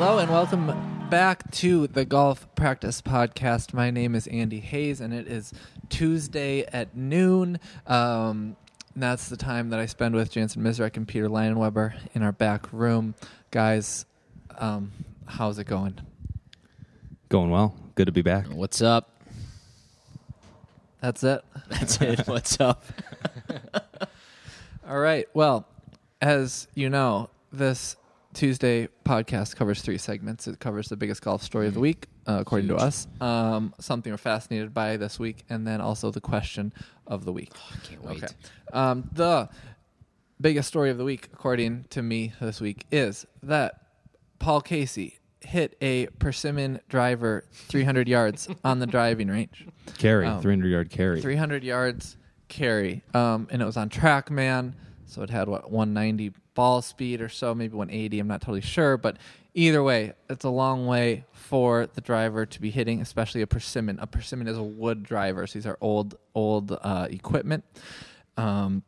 Hello and welcome back to the Golf Practice Podcast. My name is Andy Hayes, and it is Tuesday at noon. Um, that's the time that I spend with Jantzen Misrek and Peter Leinenweber in our back room. Guys, um, how's it going? Going well. Good to be back. What's up? That's it. That's it. What's up? All right. Well, as you know, this Tuesday podcast covers three segments. It covers the biggest golf story of the week, uh, according to us, um, something we're fascinated by this week, and then also the question of the week. Can't wait. Okay. Um, the biggest story of the week, according to me this week, is that Paul Casey hit a persimmon driver 300 yards on the driving range. Carry, Um, 300 yard carry. 300 yards carry. Um, and it was on TrackMan, so it had what 190 ball speed or so, maybe 180. I'm not totally sure, but either way, it's a long way for the driver to be hitting, especially a persimmon. A persimmon is a wood driver, so these are old, old uh, equipment. Um,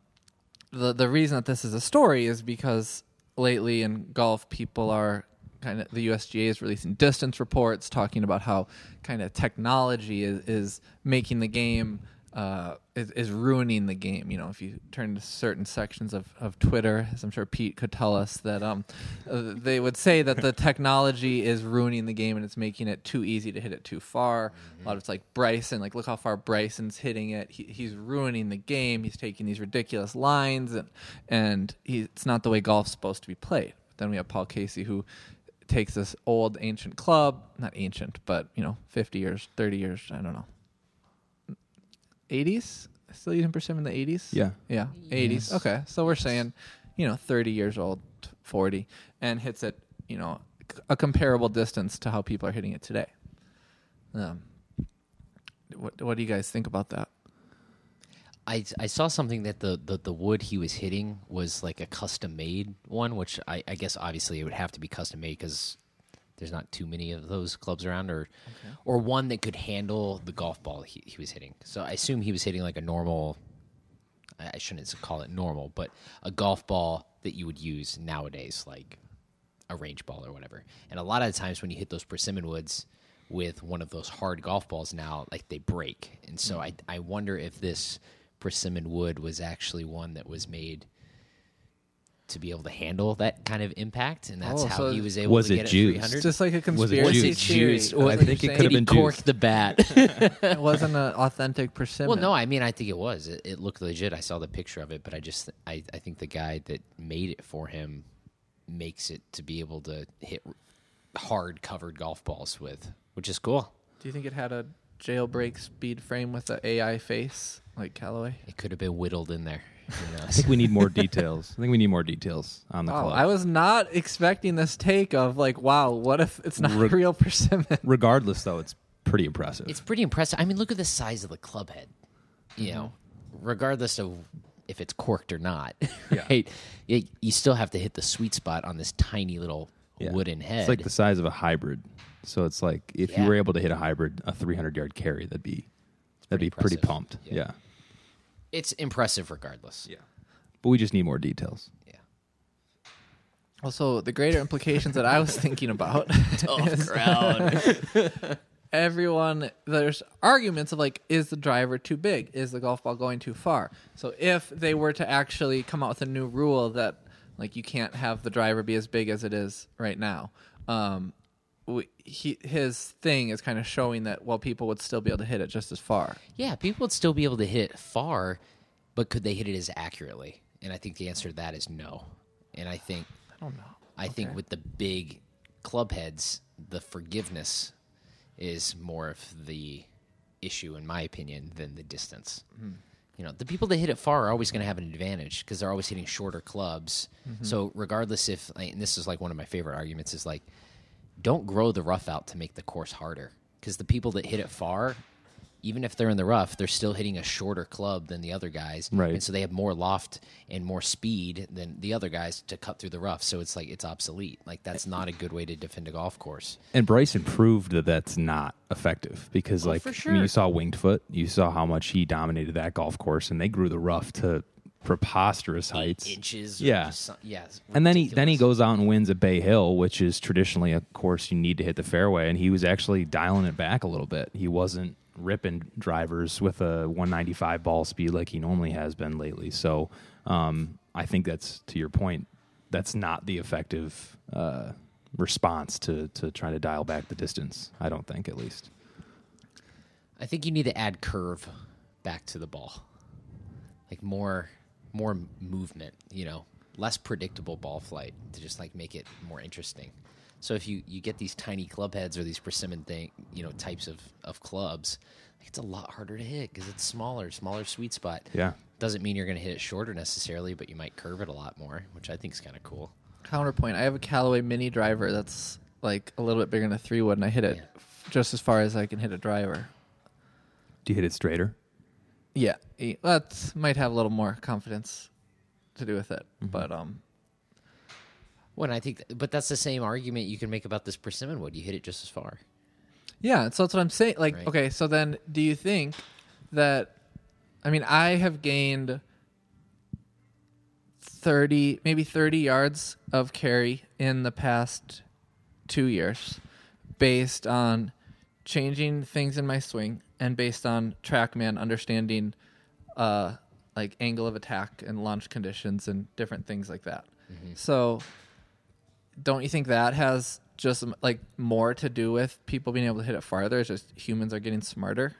the the reason that this is a story is because lately in golf, people are kind of the USGA is releasing distance reports talking about how kind of technology is, is making the game uh, is, is ruining the game. You know, if you turn to certain sections of, of Twitter, as I'm sure Pete could tell us, that um, uh, they would say that the technology is ruining the game and it's making it too easy to hit it too far. A lot of it's like Bryson, like look how far Bryson's hitting it. He, he's ruining the game. He's taking these ridiculous lines and and he, it's not the way golf's supposed to be played. Then we have Paul Casey who takes this old ancient club, not ancient, but you know, 50 years, 30 years, I don't know. 80s? Still using persimmon in the 80s? Yeah. Yeah, 80s. Okay. So we're saying, you know, 30 years old, 40 and hits it, you know, a comparable distance to how people are hitting it today. Um what what do you guys think about that? I, I saw something that the, the, the wood he was hitting was like a custom made one, which I, I guess obviously it would have to be custom made because there's not too many of those clubs around, or or one that could handle the golf ball he, he was hitting. So I assume he was hitting like a normal. I shouldn't call it normal, but a golf ball that you would use nowadays, like a range ball or whatever. And a lot of the times when you hit those persimmon woods with one of those hard golf balls now, like they break. And so hmm. I I wonder if this persimmon wood was actually one that was made to be able to handle that kind of impact, and that's Oh, how so he was able was to it get it juiced? 300. It's just like a Was it conspiracy was it juiced? theory. juiced? Or I you're think it could have he been cork juiced. the bat? it wasn't an authentic persimmon. well, no, I mean I think it was. It, it looked legit. I saw the picture of it, but I just I, I think the guy that made it for him makes it to be able to hit hard covered golf balls with, which is cool. Do you think it had a jailbreak speed frame with an AI face like Callaway? It could have been whittled in there. Who? I think we need more details. I think we need more details on the Wow, club. I was not expecting this take of like, wow, what if it's not Re- real persimmon? Regardless, though, it's pretty impressive. It's pretty impressive. I mean, look at the size of the club head. You mm-hmm. know, regardless of if it's corked or not, Yeah. right? It, you still have to hit the sweet spot on this tiny little Yeah. wooden head. It's like the size of a hybrid. So it's like if Yeah. you were able to hit a hybrid, a 300 yard carry, that'd be that'd pretty be pretty impressive. pumped. Yeah. Yeah. it's impressive regardless. yeah. But we just need more details. Yeah. Also, the greater implications that I was thinking about is crowd. everyone there's arguments of like is the driver too big is the golf ball going too far so if they were to actually come out with a new rule that like you can't have the driver be as big as it is right now um we, he, his thing is kind of showing that well people would still be able to hit it just as far yeah, people would still be able to hit far, but could they hit it as accurately? And I think the answer to that is no. And I think i don't know I think with the big club heads, the forgiveness is more of the issue, in my opinion, than the distance. You You know, the people that hit it far are always going to have an advantage because they're always hitting shorter clubs. Mm-hmm. So regardless if, and this is like one of my favorite arguments, is like, don't grow the rough out to make the course harder because the people that hit it far. Even if they're in the rough, they're still hitting a shorter club than the other guys, Right. And so they have more loft and more speed than the other guys to cut through the rough. So it's like it's obsolete. Like that's not a good way to defend a golf course. And Bryson proved that that's not effective because, Oh, like, for I mean, you saw Winged Foot, you saw how much he dominated that golf course, and they grew the rough to preposterous heights. Eight inches. Yeah. some- yeah. And then he then he goes out and wins at Bay Hill, which is traditionally a course you need to hit the fairway, and he was actually dialing it back a little bit. He wasn't ripping drivers with a 195 ball speed like he normally has been lately. So um, I think that's to your point. That's not the effective uh, response to to try to dial back the distance. I don't think, at least. I think you need to add curve back to the ball, like more more movement. You know, less predictable ball flight to just like make it more interesting. So if you you get these tiny club heads or these persimmon thing, you know, types of of clubs, it's a lot harder to hit because it's smaller, smaller sweet spot. Yeah. Doesn't mean you're going to hit it shorter necessarily, but you might curve it a lot more, which I think is kind of cool. Counterpoint: I have a Callaway Mini driver that's like a little bit bigger than a three wood, and I hit it Yeah. just as far as I can hit a driver. Do you hit it straighter? Yeah, that might have a little more confidence to do with it, but um, When I think, but that's the same argument you can make about this persimmon wood. You hit it just as far. Yeah, so that's what I'm saying. Like, Right. okay, so then do you think that I mean, I have gained 30 maybe 30 yards of carry in the past 2 years based on changing things in my swing and based on TrackMan understanding uh like angle of attack and launch conditions and different things like that. So don't you think that has just like more to do with people being able to hit it farther? It's just humans are getting smarter.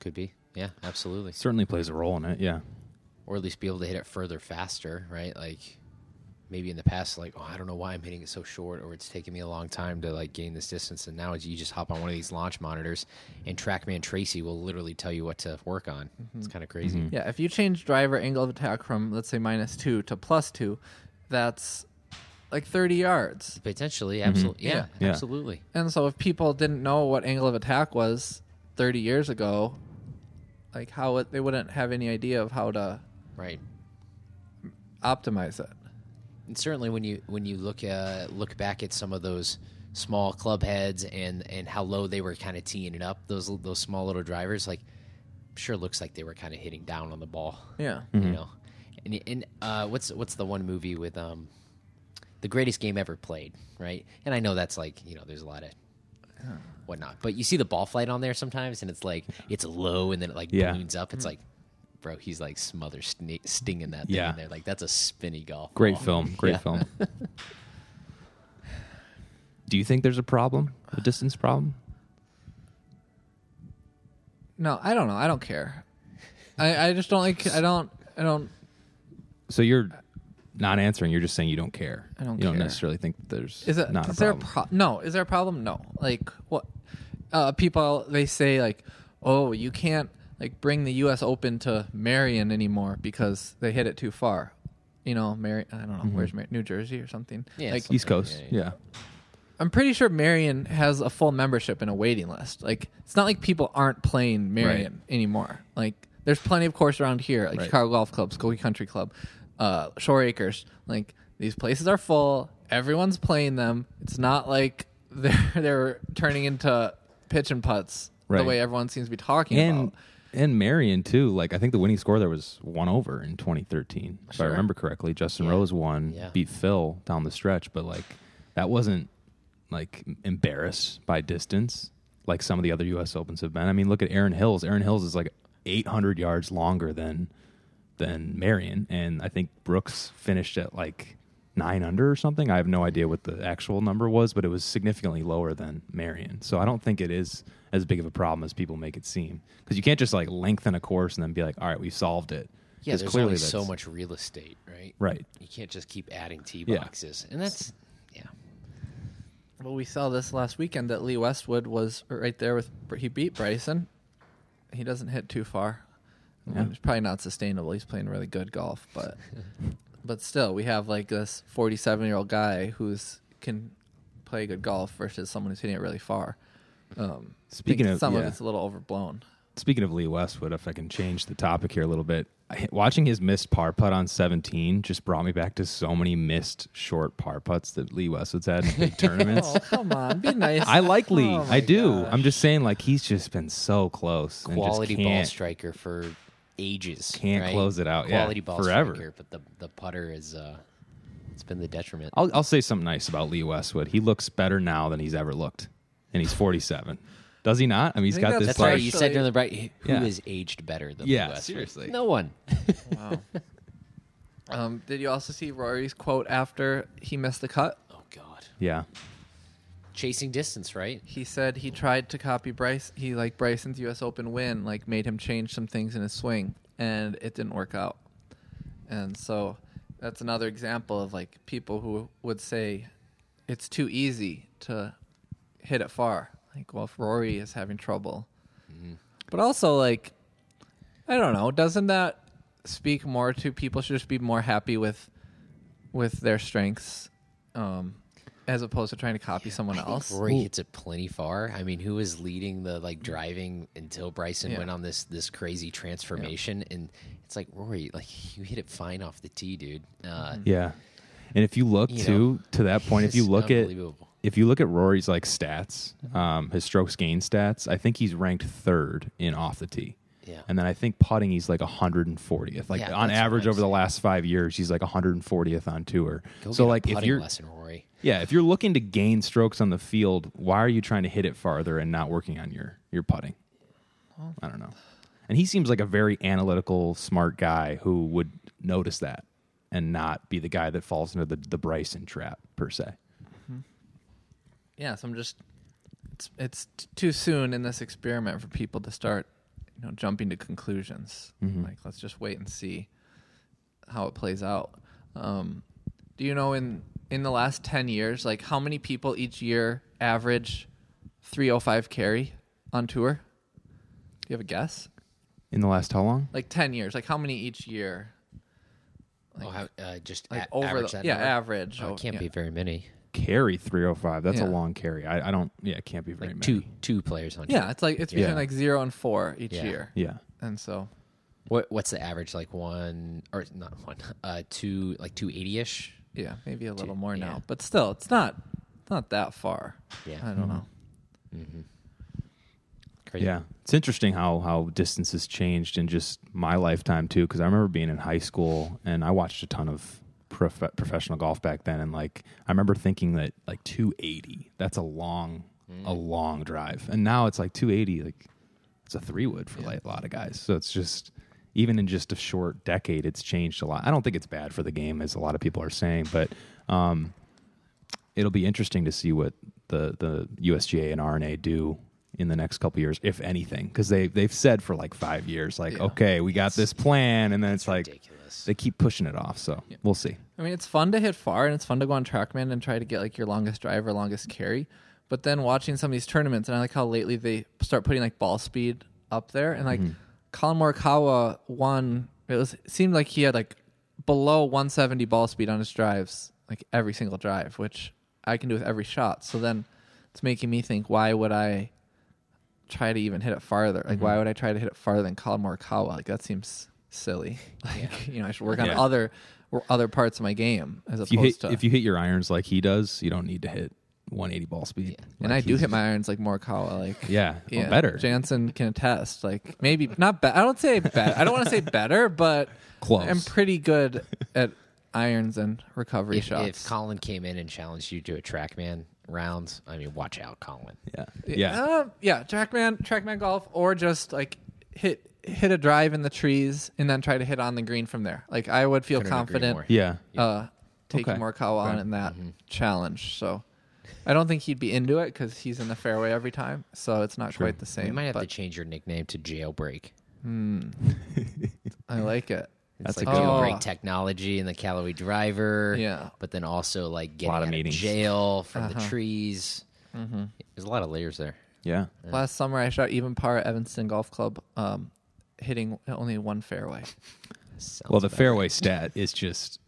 Could be. Yeah, absolutely. Certainly plays a role in it. Yeah. or at least be able to hit it further faster, right? Like maybe in the past, like oh, I don't know why I'm hitting it so short, or it's taking me a long time to like gain this distance, and now you just hop on one of these launch monitors, and TrackMan Tracy will literally tell you what to work on. Mm-hmm. It's kind of crazy. Mm-hmm. Yeah, if you change driver angle of attack from let's say minus two to plus two, that's like 30 yards. Potentially, mm-hmm. absolutely, yeah, Yeah. absolutely. And so if people didn't know what angle of attack was 30 years ago, like how it, they wouldn't have any idea of how to Right. optimize it. And certainly when you when you look uh, look back at some of those small club heads and and how low they were kind of teeing it up, those those small little drivers, like sure looks like they were kind of hitting down on the ball. Yeah. you know. And, and uh, what's what's the one movie with um, the greatest game ever played, right? And I know that's like you know there's a lot of whatnot, but you see the ball flight on there sometimes, and it's like it's low and then it like Yeah. balloons up. It's like, bro, he's like smother sni- stinging that thing Yeah. in there. Like that's a spinny golf. Great ball. film. Great Yeah. film. Do you think there's a problem? A distance problem? No, I don't know. I don't care. I, I just don't like I don't I don't So you're not answering. You're just saying you don't care. I don't You don't necessarily think there's Is it not is a there problem. a pro- no? Is there a problem? No. Like what? Uh, people they say like, oh, you can't like bring the U.S. Open to Merion anymore because they hit it too far. You know, Merion. I don't know Mm-hmm. where's Mar- New Jersey or something. Yeah, like something East Coast. Yeah, Yeah. yeah. I'm pretty sure Merion has a full membership and a waiting list. Like it's not like people aren't playing Merion anymore. Like there's plenty of course around here, like Right. Chicago Golf Club, Skokie Country Club, uh, Shore Acres. Like these places are full. Everyone's playing them. It's not like they're they're turning into pitch and putts the way everyone seems to be talking And about. And Merion too. Like I think the winning score there was one over in 2013, if I remember correctly. Justin Yeah. Rose won, Yeah. beat Phil down the stretch, but like that wasn't like embarrassed by distance like some of the other U.S. Opens have been. I mean, look at Erin Hills. Erin Hills is like 800 yards longer than than Merion, and I think Brooks finished at like nine under or something. I have no idea what the actual number was, but it was significantly lower than Merion. So I don't think it is as big of a problem as people make it seem. Because you can't just like lengthen a course and then be like, all right, we solved it. Yeah, there's clearly only so much real estate, right? Right. You can't just keep adding tee Yeah. boxes, and that's yeah. Well, we saw this last weekend that Lee Westwood was right there with he beat Bryson. He doesn't hit too far. Well, It's probably not sustainable. He's playing really good golf, but but still, we have like this 47 year old guy who's can play good golf versus someone who's hitting it really far. Um, Speaking of- some of it's a little overblown. Speaking of Lee Westwood, if I can change the topic here a little bit, I, watching his missed par putt on 17 just brought me back to so many missed short par putts that Lee Westwood's had in big tournaments. Oh come on, be nice. I like Lee. Oh, I do. gosh. I'm just saying, like he's just been so close. Quality ball striker for ages. Can't right? close it out, yeah, Quality ball forever. striker, but the the putter is uh, it's been the detriment. I'll, I'll say something nice about Lee Westwood. He looks better now than he's ever looked, and he's 47. Does he not? I mean, he's think got this That's like- right. You said during the break, who Yeah. has aged better than Yeah, Lee Westwood? seriously. no one. Wow. um, did you also see Rory's quote after he missed the cut? oh God, Yeah. Chasing distance, right? He said he tried to copy Bryce. He like Bryson's U.S. Open win, like made him change some things in his swing, and it didn't work out. And so that's another example of like people who would say it's too easy to hit it far. Like, well, if Rory is having trouble, but also like, I don't know, doesn't that speak more to people should just be more happy with with their strengths, um, as opposed to trying to copy someone I think else? Rory hits it plenty far. I mean, who was leading the like driving until Bryson Yeah. went on this this crazy transformation? And it's like Rory, like you hit it fine off the tee, dude. Uh, Yeah. And if you look You too know, to that point, if you look at if you look at Rory's like stats, um, his strokes gain stats, I think he's ranked third in off the tee. Yeah. And then I think putting he's like 140th. Like Yeah, on that's what average I'm over the last five years, he's like 140th on tour. Go so get a like if putting you're lesson, Rory. Yeah, if you're looking to gain strokes on the field, why are you trying to hit it farther and not working on your your putting? I don't know. And he seems like a very analytical, smart guy who would notice that and not be the guy that falls into the, the Bryson trap per se. yeah, so I'm just it's it's t- too soon in this experiment for people to start, you know, jumping to conclusions. Like let's just wait and see how it plays out. Um, do you know in in the last 10 years like how many people each year average 305 carry on tour? Do you have a guess? In the last how long? Like 10 years, like how many each year? oh, how, uh, just Like a- over average the yeah, number? average. Oh, Oh, it can't yeah. be very many. Carry 305. That's Yeah. a long carry. I, I don't, yeah, it can't be very Like many. two two players on. Yeah, it's like it's Yeah. between like 0 and 4 each Yeah. year. Yeah. And so What what's the average? Like one or not one? Uh, two like two eighty ish. Yeah, maybe a little Two- more yeah. now, but still, it's not not that far. Yeah. I don't know. Mm-hmm. Mm-hmm. Crazy. Yeah, it's interesting how how distance has changed in just my lifetime too. Because I remember being in high school and I watched a ton of prof- professional golf back then, and like I remember thinking that like 280, that's a long, mm. a long drive, and now it's like 280, like it's a three wood for like a lot of guys. So it's just even in just a short decade, it's changed a lot. I don't think it's bad for the game, as a lot of people are saying, but um, it'll be interesting to see what the the USGA and R&A do in the next couple years, if anything, because they they've said for like five years, like Yeah. okay, we got this plan, and then it's like ridiculous. they keep pushing it off. So we'll see. I mean, it's fun to hit far and it's fun to go on TrackMan and try to get like your longest drive or longest carry. But then watching some of these tournaments, and I like how lately they start putting like ball speed up there, and like Collin Morikawa won. It was it seemed like he had like below 170 ball speed on his drives, like every single drive, which I can do with every shot. So then it's making me think, why would I try to even hit it farther? Like, why mm-hmm. would I try to hit it farther than Collin Morikawa? Like that seems silly. Like, you know, I should work on Yeah. other other parts of my game as If you opposed hit to. if you hit your irons like he does, you don't need to hit 180 ball speed. and Like I do hit my irons like Morikawa. Like Yeah, well, yeah, better. Jantzen can attest. Like maybe not bad. I don't say bad. I don't want to say better, but Close. I'm pretty good at irons and recovery If, shots. if Collin came in and challenged you to a TrackMan round, I mean, watch out, Collin. yeah, yeah. Uh, yeah, trackman, trackman golf, or just like hit hit a drive in the trees and then try to hit on the green from there. Like I would feel Couldn't confident. Yeah. uh, taking Okay. Morikawa on in that Mm-hmm. challenge. So I don't think he'd be into it because he's in the fairway every time. So it's not quite the same. You might have but to change your nickname to Jailbreak. I like it. It's That's a like good one. jailbreak technology and the Callaway driver. Yeah. But then also like getting Lot of out meetings. jail from Uh-huh. the trees. Mm-hmm. There's a lot of layers there. Yeah. Last summer, I shot even par at Evanston Golf Club. Um, hitting only one fairway. Well, the about fairway stat is just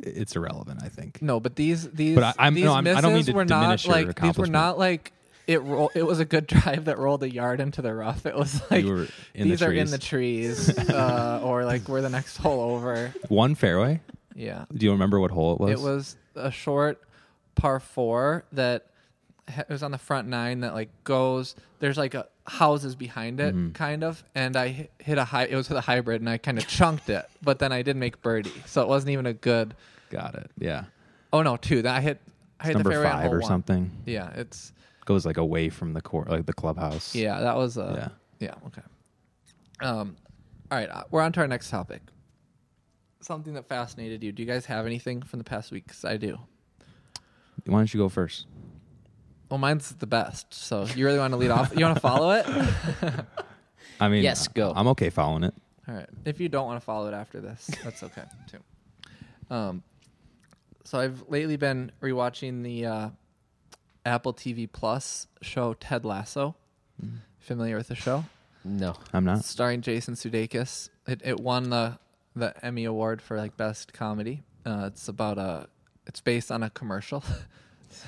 it's irrelevant. I think. No, but these these But I- I'm- these no, I'm- I don't mean misses to were not diminish your like these were accomplishment. not like it. Roll, it was a good drive that rolled a yard into the rough. It was like were in the these are in trees. the trees, uh, or like we're the next hole over. One fairway. Yeah, Do you remember what hole it was? it was a short par four that ha- it was on the front nine that like goes. There's like a houses behind it, Mm-hmm. kind of, and I hit a high. It was with a hybrid, and I kind of chunked it, but then I did make birdie, so it wasn't even a good. Got it. Yeah. Oh no, two. That I hit. I hit Number the fairway five or one. something. Yeah, it's Goes like away from the court, like the clubhouse. yeah. That was A, Yeah. yeah. Okay. Um, all right, uh, we're on to our next topic. Something that fascinated you. Do you guys have anything from the past week? 'Cause I do. Why don't you go first? Well, mine's the best. So you really want to lead off? You want to follow it? I mean, Yes, go. I'm okay following it. All right. If you don't want to follow it after this, that's okay too. Um, so I've lately been rewatching the uh, Apple TV Plus show Ted Lasso. Familiar with the show? No. I'm not. starring Jason Sudeikis. It it won the the Emmy award for like best comedy. Uh, it's about a it's based on a commercial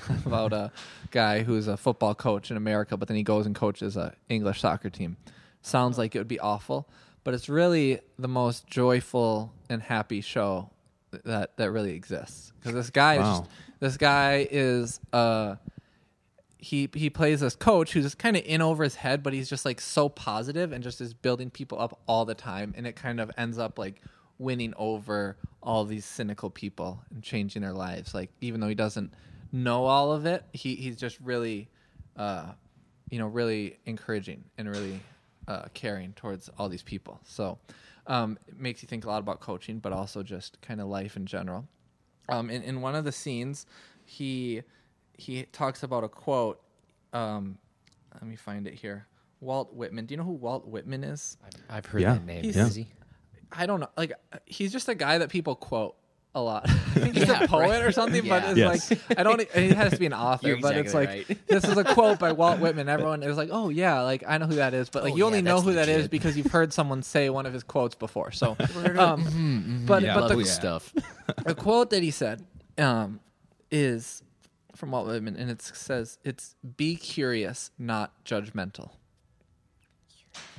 about a guy who's a football coach in America, but then he goes and coaches a English soccer team. Sounds like it would be awful, but it's really the most joyful and happy show that that really exists because this guy is just, this guy is uh he he plays this coach who's kind of in over his head, but he's just like so positive and just is building people up all the time, and it kind of ends up like winning over all these cynical people and changing their lives. Like even though he doesn't know all of it, he he's just really, uh, you know, really encouraging and really uh, caring towards all these people. So um, it makes you think a lot about coaching, but also just kind of life in general. Um, in, in one of the scenes, he he talks about a quote. Um, let me find it here. Walt Whitman. Do you know who Walt Whitman is? I've heard Yeah. that name. He's- Is he? I don't know. Like he's just a guy that people quote a lot. I think he's Yeah, a poet right. or something, but it's Yes. like I don't. It has to be an author, You're but it's like right. this is a quote by Walt Whitman. Everyone is like, oh yeah, like I know who that is, but like Oh, you only yeah, know who that is because you've heard someone say one of his quotes before. So, Mm-hmm, um, but Yeah, but the, stuff. a quote that he said um, is from Walt Whitman, and it says, "It's be curious, not judgmental."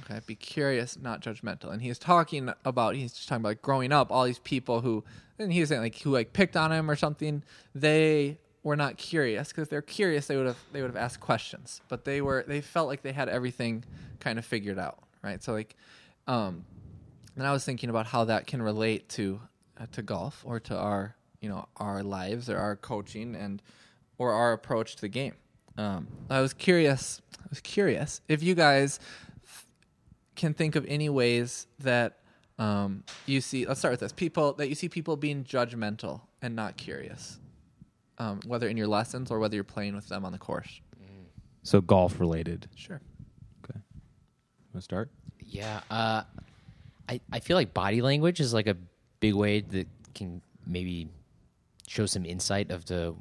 Okay, be curious, not judgmental. And he's talking about he's just talking about like, growing up, all these people who, and he was saying like who like picked on him or something. They were not curious because if they're curious, they would have they would have asked questions. But they were they felt like they had everything kind of figured out, right? So like, um, and I was thinking about how that can relate to uh, to golf or to our you know our lives or our coaching and or our approach to the game. Um, I was curious. I was curious if you guys can think of any ways that um, you see. Let's start with this: people that you see people being judgmental and not curious, um, whether in your lessons or whether you're playing with them on the course. So golf related. Sure. Okay. Want to start? Yeah, uh, I I feel like body language is like a big way that can maybe show some insight of the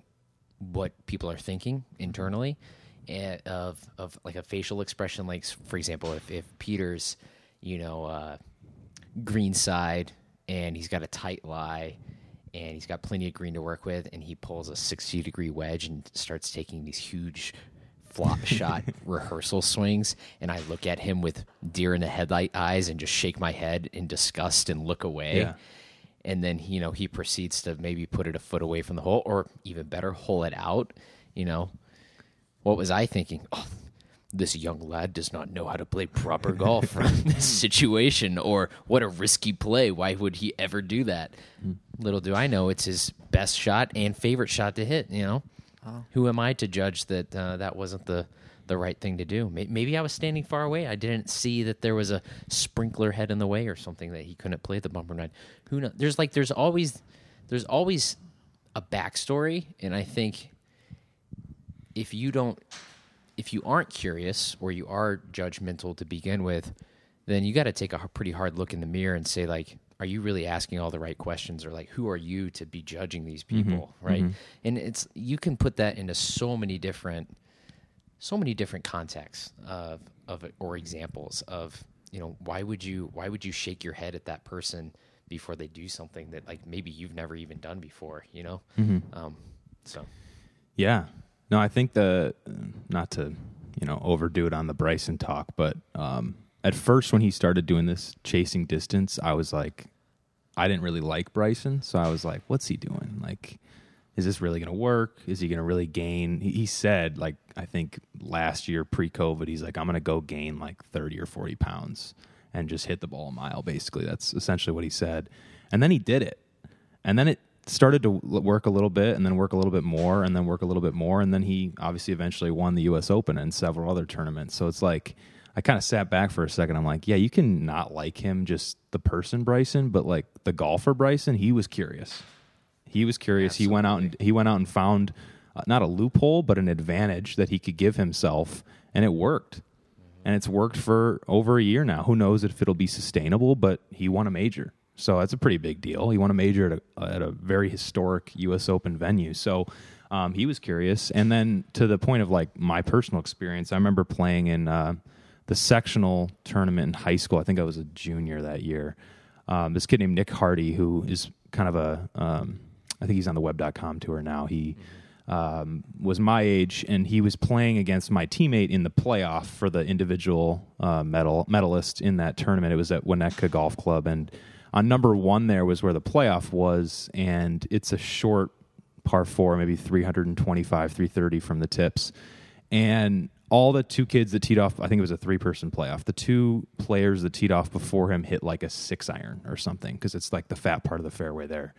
what people are thinking internally, and of of like a facial expression. Like for example, if if Peter's, you know, uh, green side and he's got a tight lie. And he's got plenty of green to work with, and he pulls a sixty degree wedge and starts taking these huge flop shot rehearsal swings and I look at him with deer in the headlight eyes and just shake my head in disgust and look away. Yeah. And then, you know, he proceeds to maybe put it a foot away from the hole or even better, hole it out. You know, what was I thinking? Oh, this young lad does not know how to play proper golf from this situation, or what a risky play. Why would he ever do that? Little do I know, it's his best shot and favorite shot to hit. You know, who am I to judge that uh, that wasn't the the right thing to do? Maybe I was standing far away. I didn't see that there was a sprinkler head in the way or something that he couldn't play the bumper nine. Who knows? There's like there's always there's always a backstory, and I think if you don't if you aren't curious or you are judgmental to begin with then you got to take a pretty hard look in the mirror and say like are you really asking all the right questions? Or like who are you to be judging these mm-hmm. people right? Mm-hmm. And it's you can put that into so many different so many different contexts of of or examples of you know, why would you why would you shake your head at that person before they do something that like maybe you've never even done before? You know, mm-hmm. um, so. Yeah. No, I think the not to you know overdo it on the Bryson talk, but um, at first when he started doing this chasing distance, I was like, I didn't really like Bryson, so I was like, what's he doing? Like, is this really going to work? Is he going to really gain? He, he said like I think last year pre-COVID, he's like, I'm going to go gain like 30 or 40 pounds and just hit the ball a mile. Basically, that's essentially what he said, and then he did it, and then it started to work a little bit and then work a little bit more and then work a little bit more and then he obviously eventually won the US Open and several other tournaments. So it's like I kind of sat back for a second. I'm like, yeah, you can not like him just the person Bryson, but like the golfer Bryson, he was curious. He was curious. He went out and he went out and found uh, not a loophole, but an advantage that he could give himself and it worked. And it's worked for over a year now. Who knows if it'll be sustainable, but he won a major. So that's a pretty big deal. He won a major at a, at a very historic U.S. Open venue. So um, he was curious. And then to the point of like my personal experience, I remember playing in uh, the sectional tournament in high school. I think I was a junior that year. Um, this kid named Nick Hardy, who is kind of a, um, I think he's on the web.com tour now. He um, was my age, and he was playing against my teammate in the playoff for the individual uh, medal medalist in that tournament. It was at Winnetka Golf Club, and on number one there was where the playoff was, and it's a short par four, maybe 325, 330 from the tips. And all the two kids that teed off, I think it was a three person playoff. The two players that teed off before him hit like a six iron or something because it's like the fat part of the fairway there.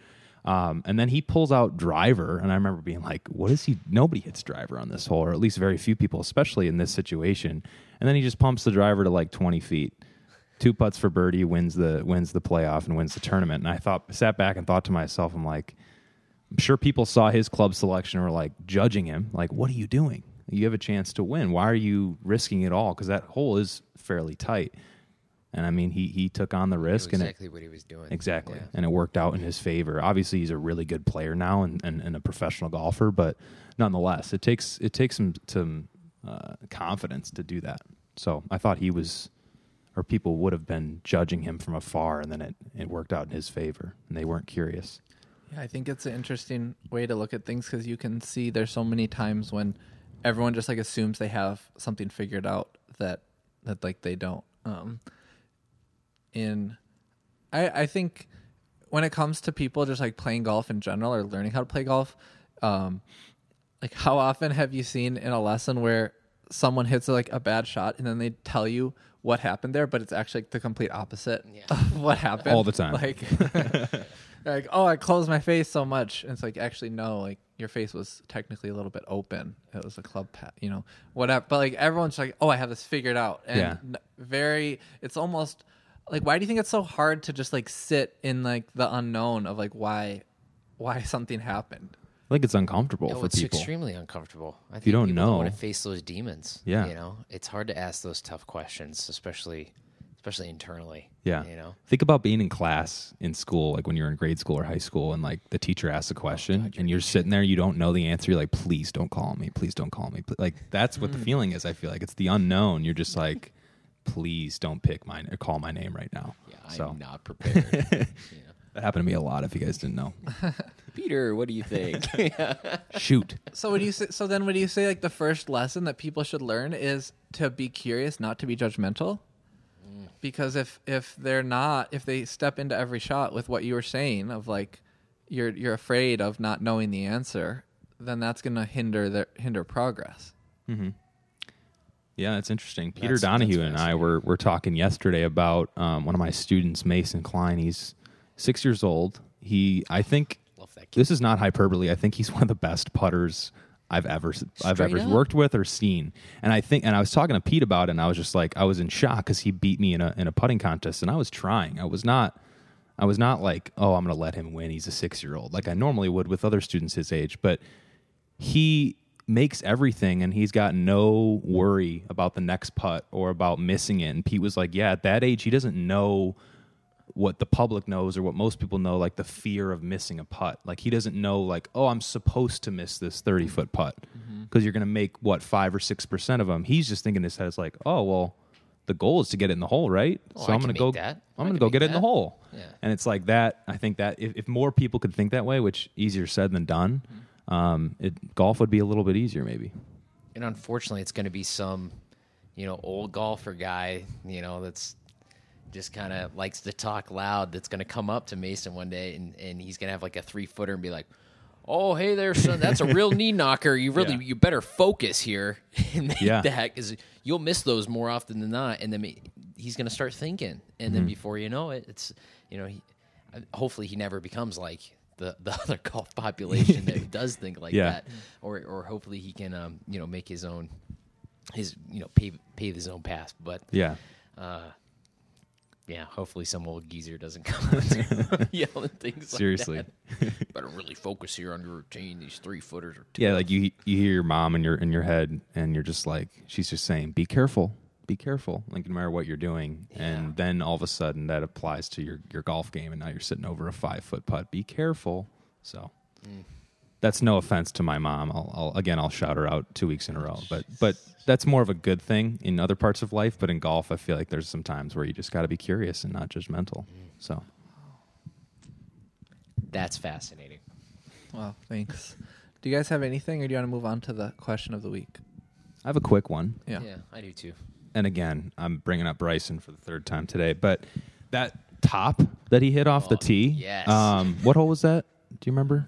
Um, and then he pulls out driver, and I remember being like, "What is he? Nobody hits driver on this hole, or at least very few people, especially in this situation." And then he just pumps the driver to like twenty feet, two putts for birdie, wins the wins the playoff and wins the tournament. And I thought, sat back and thought to myself, I'm like, I'm sure people saw his club selection and were like judging him, like, "What are you doing? You have a chance to win. Why are you risking it all? Because that hole is fairly tight." And I mean, he he took on the risk, and it, exactly what he was doing. Exactly. Yeah. And it worked out in his favor. Obviously he's a really good player now and, and, and a professional golfer, but nonetheless, it takes it takes some some uh, confidence to do that. So I thought he was or people would have been judging him from afar and then it, it worked out in his favor and they weren't curious. Yeah, I think it's an interesting way to look at things because you can see there's so many times when everyone just like assumes they have something figured out that that like they don't. Um, in, I I think when it comes to people just like playing golf in general or learning how to play golf, um, like how often have you seen in a lesson where someone hits like a bad shot and then they tell you what happened there, but it's actually like, the complete opposite Yeah. of what happened All the time. Like, like, oh, I closed my face so much. And it's like, actually, no, like your face was technically a little bit open. It was a club pat, you know, whatever. But like everyone's like, oh, I have this figured out. And Yeah. n- very, it's almost like, why do you think it's so hard to just like sit in like the unknown of like why, why something happened? I think it's uncomfortable No, for it's people. extremely uncomfortable. I think you don't know- want to face those demons. Yeah. you know, it's hard to ask those tough questions, especially, especially internally. Yeah. you know, Think about being in class in school, like when you're in grade school or high school, and like the teacher asks a oh, question, and you're sitting there, you don't know the answer. You're like, please don't call me. Please don't call me. Like that's what the mm. feeling is. I feel like it's the unknown. You're just like, please don't pick my or call my name right now. yeah, I'm not prepared. yeah. That happened to me a lot. If you guys didn't know, Peter, what do you think? shoot. So would you say, so then would you say like the first lesson that people should learn is to be curious, not to be judgmental? Because if if they're not, if they step into every shot with what you were saying of like you're you're afraid of not knowing the answer, then that's going to hinder their hinder progress. Yeah, it's interesting. Peter That's- Donahue that's and I fascinating. were were talking yesterday about um, one of my students, Mason Klein. He's six years old. He, I think, Love that kid. this is not hyperbole. I think he's one of the best putters I've ever I've Straight ever up? worked with or seen. And I think, and I was talking to Pete about it, and I was just like, I was in shock because he beat me in a in a putting contest, and I was trying. I was not. I was not like, oh, I'm going to let him win. He's a six year old, like I normally would with other students his age. But he makes everything and he's got no worry about the next putt or about missing it. And Pete was like, Yeah, at that age, he doesn't know what the public knows or what most people know, like the fear of missing a putt. Like he doesn't know, like, oh, I'm supposed to miss this 30 foot putt because you're going to make what five or six percent of them. He's just thinking in his head, it's like, oh, well, the goal is to get it in the hole, right? Oh, so I'm gonna go. that. I'm gonna go make get it in the hole. Yeah. And it's like that. I think that if, if more people could think that way, which easier said than done, um, it golf would be a little bit easier, maybe. and unfortunately, it's going to be some, you know, old golfer guy, you know, that's just kind of likes to talk loud. That's going to come up to Mason one day, and and he's going to have like a three footer and be like. Oh, hey there, son. That's a real knee knocker. You really, Yeah. you better focus here and make Yeah. that because you'll miss those more often than not. And then he's going to start thinking, and Mm-hmm. then before you know it, it's you know, he, uh, hopefully he never becomes like the the other golf population that does think like Yeah. that, or or hopefully he can um you know make his own his you know pave pave his own path. But Yeah. Yeah, hopefully some old geezer doesn't come and yell and things. Seriously. like better really focus here on your routine. These three footers are Yeah, like you you hear your mom in your in your head, and you're just like she's just saying, "Be careful, be careful." Like no matter what you're doing, and then all of a sudden that applies to your your golf game, and now you're sitting over a five foot putt. Be careful. So mm. That's no offense to my mom. I'll, I'll again I'll shout her out two weeks in a row, but but that's more of a good thing in other parts of life. But in golf, I feel like there's some times where you just got to be curious and not judgmental. So That's fascinating. Well, thanks. Do you guys have anything, or do you want to move on to the question of the week? I have a quick one. Yeah. Yeah, I do too. and again, I'm bringing up Bryson for the third time today, but that top that he hit off the Oh, tee, yes. Um, what hole was that? Do you remember?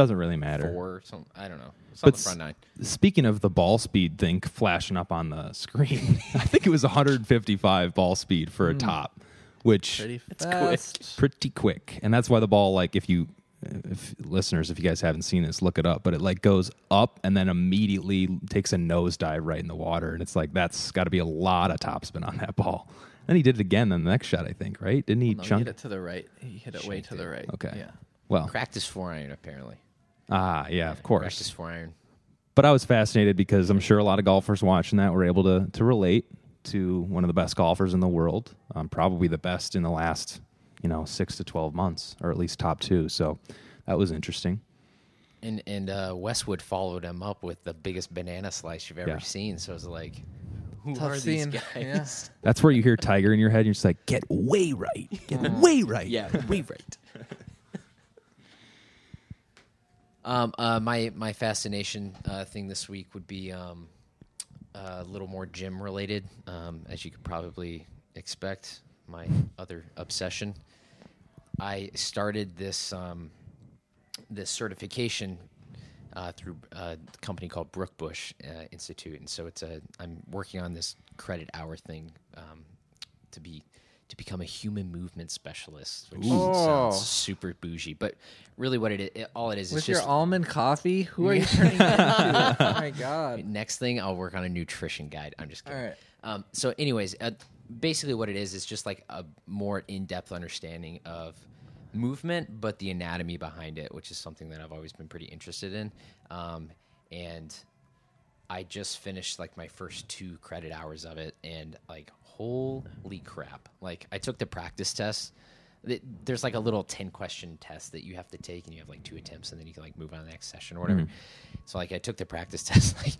Doesn't really matter. Four, some I don't know. It's on But the front nine. Speaking of the ball speed thing flashing up on the screen, I think it was 155 ball speed for a top, which Hmm. Pretty It's quick. fast. pretty quick, and that's why the ball, like, if you, if listeners, if you guys haven't seen this, look it up. But it like goes up and then immediately takes a nosedive right in the water, and it's like that's got to be a lot of topspin on that ball. And he did it again on the next shot, I think, right? Didn't he No, he chunk? hit it to the right. He hit it way Shanked to the it. right. Okay. Yeah. Well, Cracked his four iron apparently. Ah, yeah, of Cracked his course. four iron. But I was fascinated because I'm sure a lot of golfers watching that were able to to relate to one of the best golfers in the world, um, probably the best in the last, you know, six to twelve months, or at least top two. So that was interesting. And and uh, Westwood followed him up with the biggest banana slice you've ever Yeah. seen. So it was like, who Tough are scene. these Yeah. guys? That's where you hear Tiger in your head, and you're just like, get way right, get way right. Yeah, way right. Um, uh, my my fascination uh, thing this week would be um, a little more gym related, um, as you could probably expect. My other obsession. I started this um, this certification uh, through a company called Brookbush uh, Institute, and so it's a I'm working on this credit hour thing um, to be to become a human movement specialist, which Ooh. sounds Oh. super bougie, but really what it, it all it is With is your just almond coffee, who are you turning into? oh my god! next thing I'll work on a nutrition guide. I'm just kidding. All right. Um, so, anyways, uh, basically, what it is is just like a more in-depth understanding of movement, but the anatomy behind it, which is something that I've always been pretty interested in. Um, and I just finished like my first two credit hours of it, and like, holy crap! Like, I took the practice test. There's like a little ten question test that you have to take, and you have like two attempts, and then you can like move on to the next session or whatever. Mm-hmm. So like, I took the practice test like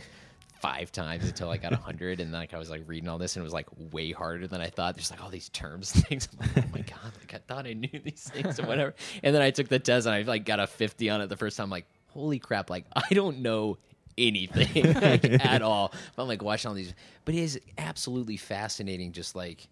five times until I got hundred, and like I was like reading all this, and it was like way harder than I thought. There's like all these terms and things. I'm like, oh my god! Like I thought I knew these things or whatever. And then I took the test, and I like got a fifty on it the first time. Like, holy crap! Like I don't know anything like at all. I'm like watching all these, but it is absolutely fascinating. Just like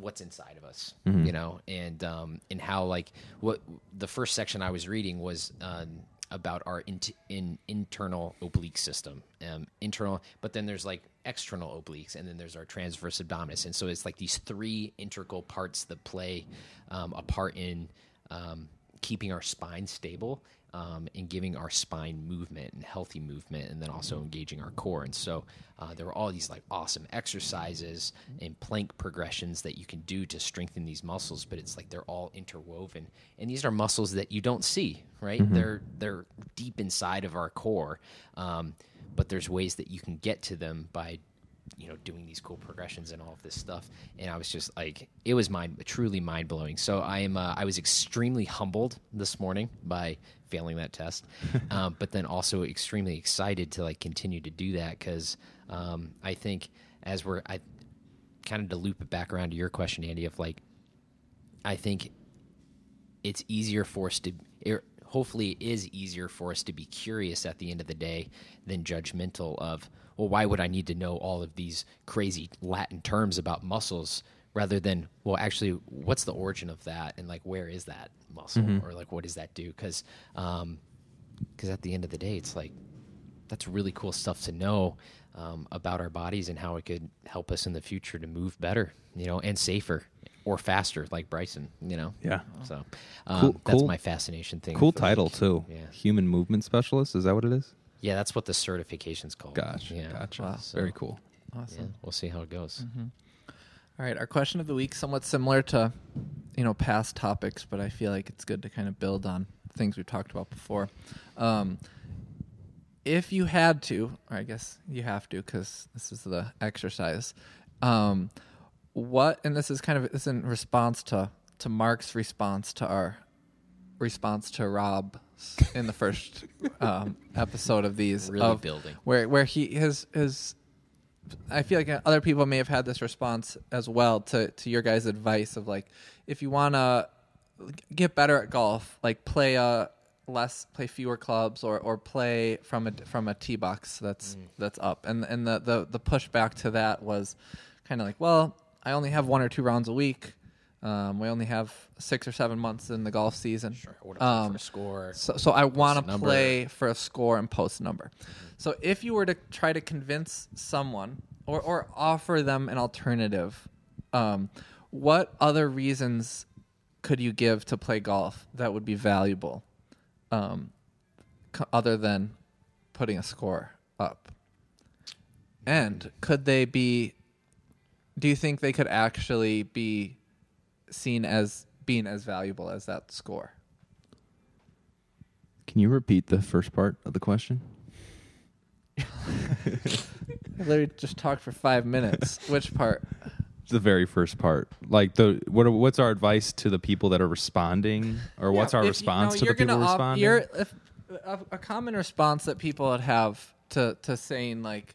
what's inside of us, you know, and um, and how like what the first section I was reading was um, about our int- in internal oblique system, um, internal, but then there's like external obliques, and then there's our transverse abdominis, and so it's like these three integral parts that play um, a part in um, keeping our spine stable um, and giving our spine movement and healthy movement, and then also engaging our core. And so uh, there were all these like awesome exercises and plank progressions that you can do to strengthen these muscles, but it's like they're all interwoven, and these are muscles that you don't see, right? They're they're deep inside of our core, um, but there's ways that you can get to them by you know doing these cool progressions and all of this stuff. And i was just like it was mind truly mind blowing so i am uh, i was extremely humbled this morning by failing that test um, but then also extremely excited to like continue to do that because um, i think as we're I kind of to loop it back around to your question, Andy, of like, I think it's easier for us to, it, hopefully, it is easier for us to be curious at the end of the day than judgmental of, well, why would I need to know all of these crazy Latin terms about muscles rather than, well, actually, what's the origin of that and like where is that muscle or like what does that do? Because, um, because at the end of the day, it's like that's really cool stuff to know um, about our bodies and how it could help us in the future to move better, you know, and safer or faster, like Bryson, you know. Yeah. So um, Cool- that's cool- my fascination thing. Cool title like- too. Yeah, Human movement specialist. Is that what it is? Yeah, that's what the certification's called. Gotcha. Yeah. Gotcha. Wow. So, Very cool. Yeah, Awesome. we'll see how it goes. All right, our question of the week somewhat similar to you know past topics, but I feel like it's good to kind of build on things we've talked about before. Um, if you had to, or I guess you have to because this is the exercise. Um, what and this is kind of this is in response to to Mark's response to our response to Rob in the first um, episode of these Really of building. where where he his his I feel like other people may have had this response as well to to your guys' advice of like if you want to get better at golf, like play a less play fewer clubs or or play from a from a tee box that's that's up. And and the the the pushback to that was kind of like, well, I only have one or two rounds a week. Um, we only have six or seven months in the golf season. Sure. I play for a score. So, so I want to play for a score and post number. So if you were to try to convince someone or, or offer them an alternative, um, what other reasons could you give to play golf that would be valuable, um, co- other than putting a score up? And could they be? Do you think they could actually be seen as being as valuable as that score? Can you repeat the first part of the question? I literally just talked for five minutes. Which part? The very first part, like the what? Are, what's our advice to the people that are responding, or what's our If you- response to the people op- responding? You're, if, a, a common response that people would have to to saying like,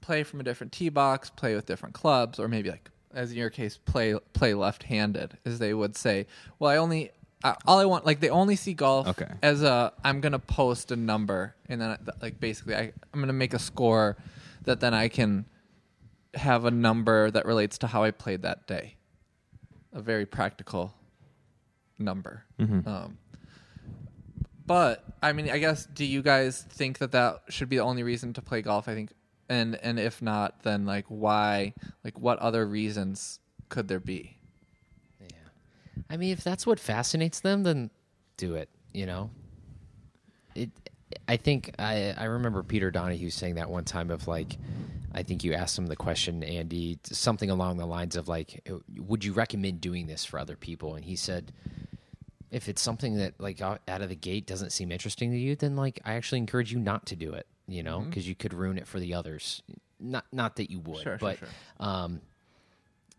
play from a different tee box, play with different clubs, or maybe like as in your case, play play left-handed, is they would say, well, I only. I all I want, like, they only see golf Okay. as a. I'm gonna post a number, and then, like, basically, I, I'm gonna make a score that then I can have a number that relates to how I played that day. A very practical number. Um, but I mean, I guess, do you guys think that that should be the only reason to play golf? I think, and and if not, then like why? Like, what other reasons could there be? Yeah. I mean, if that's what fascinates them, then do it. You know. It. I think I I remember Peter Donahue saying that one time of like, I think you asked him the question, Andy, something along the lines of like, oh, would you recommend doing this for other people? And he said, if it's something that like out out of the gate doesn't seem interesting to you, then like I actually encourage you not to do it. You know, because you could ruin it for the others. Not not that you would, Sure, sure, but sure. um,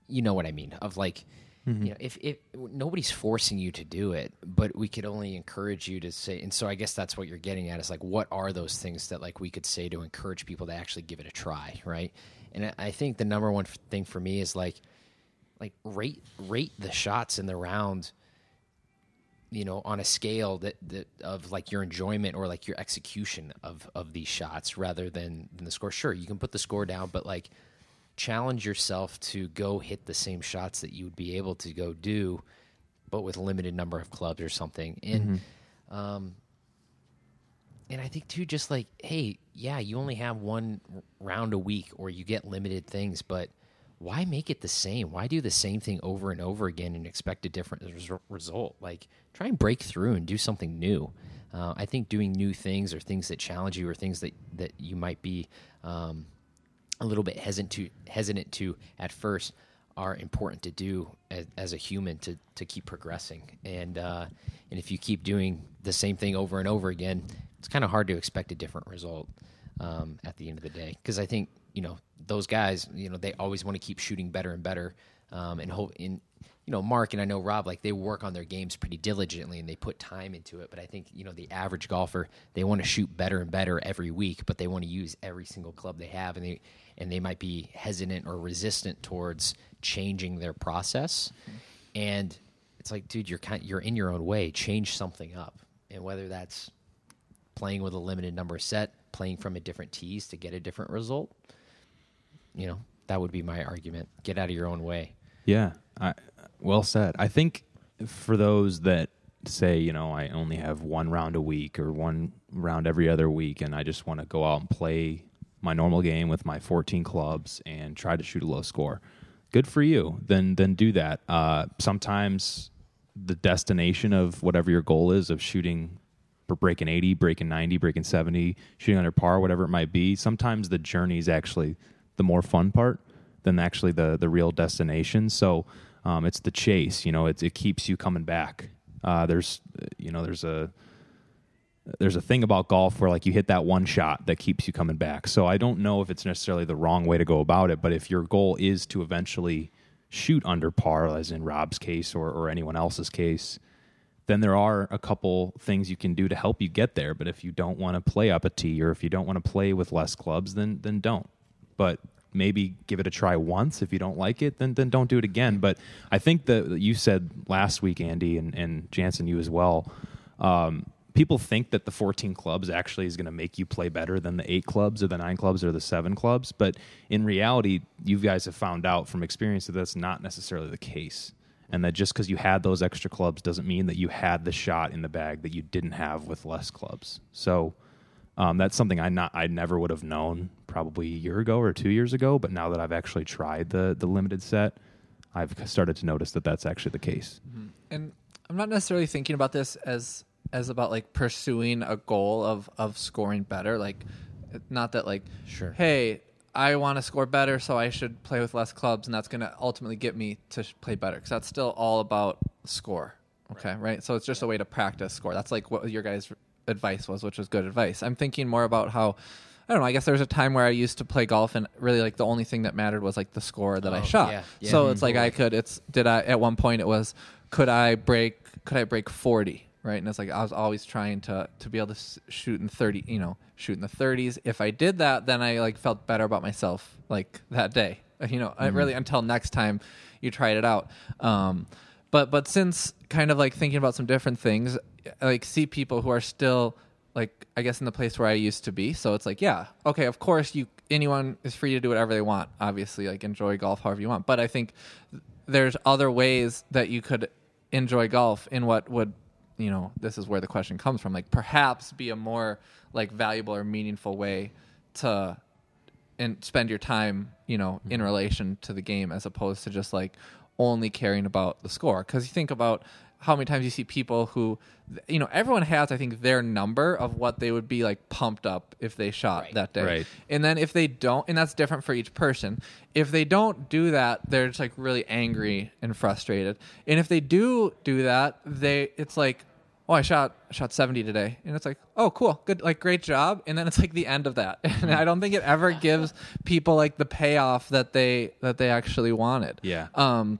you know what I mean. Of like, you know, if if nobody's forcing you to do it, but we could only encourage you to say. And so I guess that's what you're getting at is like, what are those things that like we could say to encourage people to actually give it a try, right? And I- I think the number one thing for me is like, like rate rate the shots in the round you know on a scale that, that of like your enjoyment or like your execution of of these shots rather than, than the score. Sure you can put the score down but like challenge yourself to go hit the same shots that you would be able to go do but with limited number of clubs or something. And um and I think too, just like, hey, yeah, you only have one round a week, or you get limited things, but why make it the same? Why do the same thing over and over again and expect a different res- result? Like, try and break through and do something new. Uh, I think doing new things or things that challenge you or things that that you might be um, a little bit hesitant to hesitant to at first are important to do as, as a human to to keep progressing. And uh, and if you keep doing the same thing over and over again, it's kind of hard to expect a different result um, at the end of the day. Because I think you know those guys, you know, they always want to keep shooting better and better, um, and hope in you know, Mark and I know Rob, like they work on their games pretty diligently and they put time into it. But I think, you know, the average golfer, they want to shoot better and better every week, but they want to use every single club they have and they and they might be hesitant or resistant towards changing their process. And it's like, dude, you're kind you're in your own way. Change something up. And whether that's playing with a limited number set, playing from a different tees to get a different result, you know, that would be my argument. Get out of your own way. Yeah, I, well said. I think for those that say, you know, I only have one round a week or one round every other week, and I just want to go out and play my normal game with my 14 clubs and try to shoot a low score. Good for you. Then then do that. Uh, sometimes the destination of whatever your goal is of shooting breaking 80, breaking 90, breaking 70, shooting under par, whatever it might be. Sometimes the journey is actually the more fun part than actually the the real destination. So um, it's the chase. You know, it it keeps you coming back. Uh, there's you know there's a there's a thing about golf where like you hit that one shot that keeps you coming back. So I don't know if it's necessarily the wrong way to go about it, but if your goal is to eventually shoot under par, as in Rob's case or, or anyone else's case, then there are a couple things you can do to help you get there. But if you don't want to play up a tee or if you don't want to play with less clubs, then then don't. But maybe give it a try once. If you don't like it, then then don't do it again. But I think that you said last week, Andy and and Jantzen, you as well. Um, people think that the 14 clubs actually is going to make you play better than the eight clubs or the nine clubs or the seven clubs. But in reality, you guys have found out from experience that that's not necessarily the case. And that just because you had those extra clubs doesn't mean that you had the shot in the bag that you didn't have with less clubs. So um, that's something I not I never would have known probably a year ago or two years ago. But now that I've actually tried the the limited set, I've started to notice that that's actually the case. Mm-hmm. and I'm not necessarily thinking about this as as about like pursuing a goal of of scoring better. Like, not that like, Sure. Hey, I want to score better, so I should play with less clubs, and that's going to ultimately get me to sh- play better. Because that's still all about score. Okay, right. So it's just a way to practice score. That's like what your guys' advice was, which was good advice. I'm thinking more about how. I don't know. I guess there was a time where I used to play golf, and really, like the only thing that mattered was like the score that I Oh, shot. yeah, yeah. So Mhm. it's like I could. It's did I at one point it was could I break could I break forty right? And it's like I was always trying to to be able to shoot in thirty, you know, shoot in the thirties. If I did that, then I like felt better about myself like that day. Uh, You know, I really until next time you tried it out. Um, but but since kind of like thinking about some different things, I, like see people who are still like I guess in the place where I used to be. So it's like, yeah, okay, of course you anyone is free to do whatever they want. Obviously, like enjoy golf however you want. But I think there's other ways that you could enjoy golf in what would you know this is where the question comes from like perhaps be a more like valuable or meaningful way to and spend your time you know in mm-hmm. relation to the game as opposed to just like only caring about the score because you think about how many times you see people who you know everyone has i think their number of what they would be like pumped up if they shot Right. that day. Right. and then if they don't and that's different for each person if they don't do that they're just like really angry and frustrated. And if they do do that they it's like oh i shot I shot 70 today. And it's like oh cool. Good like great job. And then it's like the end of that. And i don't think it ever gives people like the payoff that they that they actually wanted. Yeah. um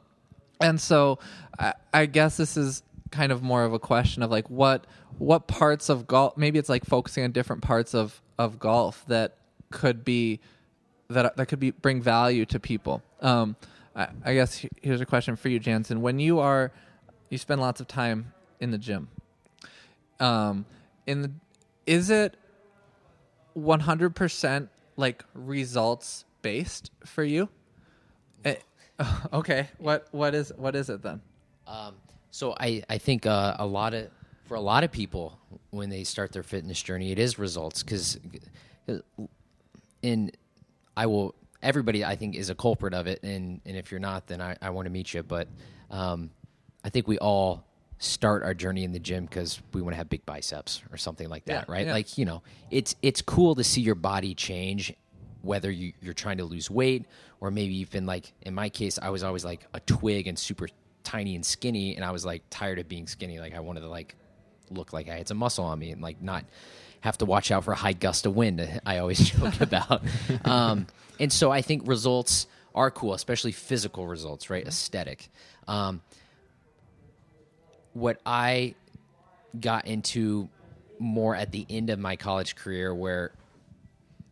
and so I, I guess this is kind of more of a question of like what what parts of golf maybe it's like focusing on different parts of of golf that could be that that could be bring value to people. Um i, I guess here's a question for you Jantzen. When you are you spend lots of time in the gym um in the is it 100% like results based for you Okay what what is what is it then Um, so I, I think uh, a lot of for a lot of people when they start their fitness journey, it is results because in I will everybody I think is a culprit of it, and and if you're not, then I, I want to meet you. But um, I think we all start our journey in the gym because we want to have big biceps or something like that, Yeah, right? yeah. Like you know, it's it's cool to see your body change. Whether you, you're trying to lose weight or maybe you've been like, in my case, I was always like a twig and super tiny and skinny, and I was like tired of being skinny. Like I wanted to like look like I had some muscle on me and like not have to watch out for a high gust of wind. I always joke about. Um, and so I think results are cool, especially physical results, right? Aesthetic. Um, what I got into more at the end of my college career, where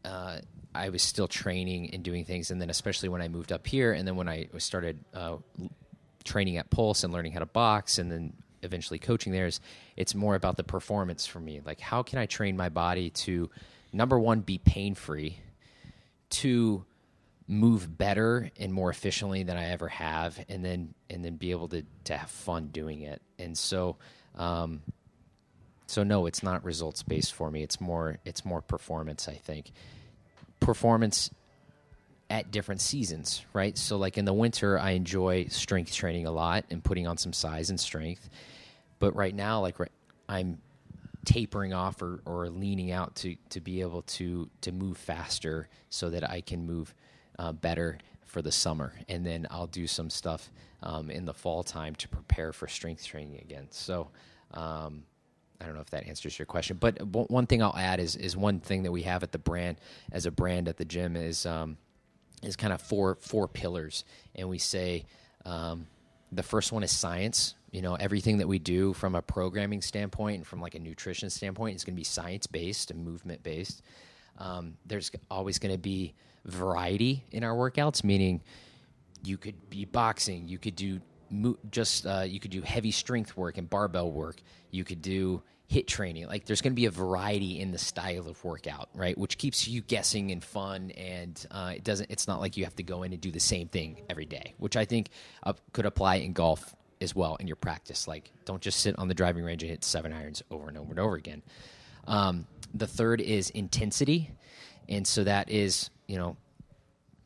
uh, I was still training and doing things, and then especially when I moved up here, and then when I started uh, training at Pulse and learning how to box, and then eventually coaching there, is it's more about the performance for me. Like, how can I train my body to number one be pain free, to move better and more efficiently than I ever have, and then and then be able to to have fun doing it. And so, um, so no, it's not results based for me. It's more it's more performance. I think performance at different seasons, right? So like in the winter, I enjoy strength training a lot and putting on some size and strength. But right now, like right, I'm tapering off or, or leaning out to to be able to to move faster so that I can move uh, better for the summer, and then I'll do some stuff um, in the fall time to prepare for strength training again. So. Um, I don't know if that answers your question, but one thing I'll add is is one thing that we have at the brand as a brand at the gym is um, is kind of four four pillars, and we say um, the first one is science. You know, everything that we do from a programming standpoint and from like a nutrition standpoint is going to be science based and movement based. Um, there's always going to be variety in our workouts, meaning you could be boxing, you could do just uh, you could do heavy strength work and barbell work, you could do HIIT training. Like there's going to be a variety in the style of workout, right? Which keeps you guessing and fun, and uh, it doesn't. It's not like you have to go in and do the same thing every day, which I think uh, could apply in golf as well in your practice. Like don't just sit on the driving range and hit seven irons over and over and over again. Um, the third is intensity, and so that is you know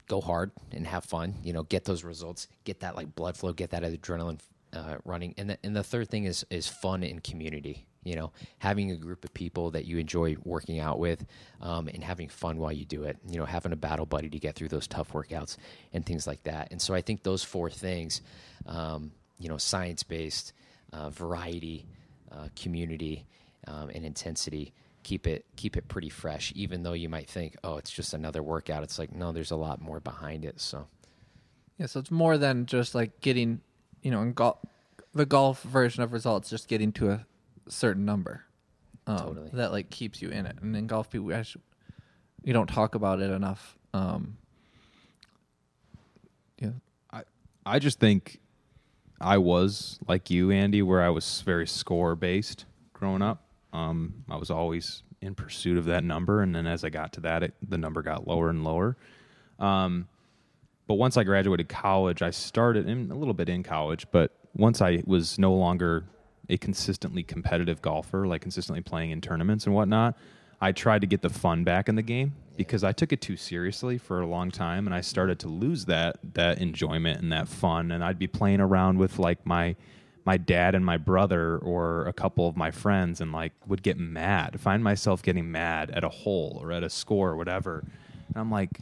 go hard and have fun. You know, get those results, get that like blood flow, get that adrenaline uh, running. And the, and the third thing is is fun and community. You know, having a group of people that you enjoy working out with, um, and having fun while you do it. You know, having a battle buddy to get through those tough workouts and things like that. And so I think those four things, um, you know, science based, uh, variety, uh, community, um, and intensity keep it keep it pretty fresh even though you might think oh it's just another workout it's like no there's a lot more behind it so Yeah, so it's more than just like getting, you know, in golf, the golf version of results, just getting to a certain number. Um, Totally. That like keeps you in it, and in golf, people actually, you don't talk about it enough. Um, yeah, I I just think I was like you, Andy, where I was very score based growing up. Um, I was always in pursuit of that number, and then as I got to that, it, the number got lower and lower. Um, but once I graduated college, I started in, a little bit in college, but once I was no longer a consistently competitive golfer, like consistently playing in tournaments and whatnot, I tried to get the fun back in the game because I took it too seriously for a long time and I started to lose that that enjoyment and that fun and I'd be playing around with like my my dad and my brother or a couple of my friends and like would get mad, find myself getting mad at a hole or at a score or whatever. And I'm like,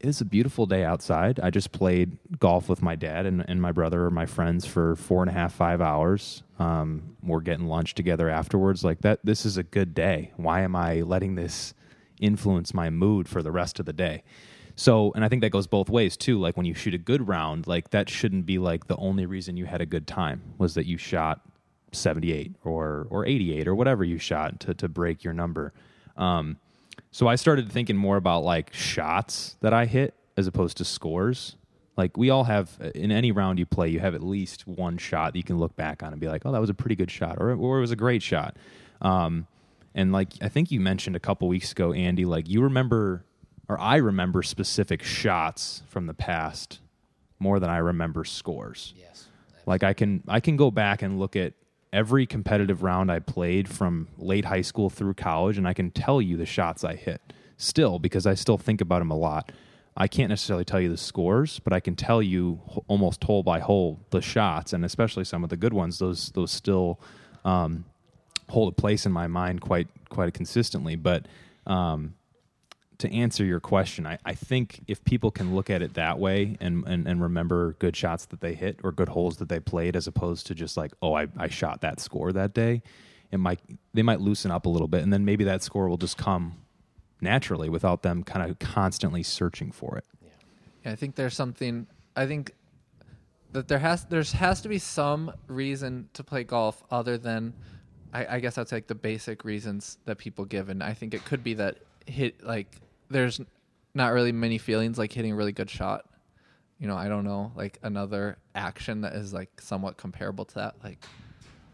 it's a beautiful day outside. I just played golf with my dad and, and my brother or my friends for four and a half, five hours. Um, we're getting lunch together afterwards. Like that, this is a good day. Why am I letting this influence my mood for the rest of the day? So, and I think that goes both ways too. Like when you shoot a good round, like that shouldn't be like the only reason you had a good time was that you shot 78 or or 88 or whatever you shot to to break your number. Um, so I started thinking more about like shots that I hit as opposed to scores. Like we all have in any round you play, you have at least one shot that you can look back on and be like, "Oh, that was a pretty good shot," or "or it was a great shot." Um, and like I think you mentioned a couple weeks ago, Andy, like you remember or I remember specific shots from the past more than I remember scores. yes Like I can I can go back and look at every competitive round I played from late high school through college and I can tell you the shots I hit still because I still think about them a lot. I can't necessarily tell you the scores, but I can tell you almost hole by hole the shots and especially some of the good ones those those still um, hold a place in my mind quite quite consistently, but um, to answer your question, I, I think if people can look at it that way and, and, and remember good shots that they hit or good holes that they played as opposed to just like, oh, I, I shot that score that day, it might they might loosen up a little bit and then maybe that score will just come naturally without them kind of constantly searching for it. Yeah, I think there's something. I think that there has there's has to be some reason to play golf other than I, I guess that's like the basic reasons that people give, and I think it could be that hit like there's not really many feelings like hitting a really good shot. You know, I don't know like another action that is like somewhat comparable to that. Like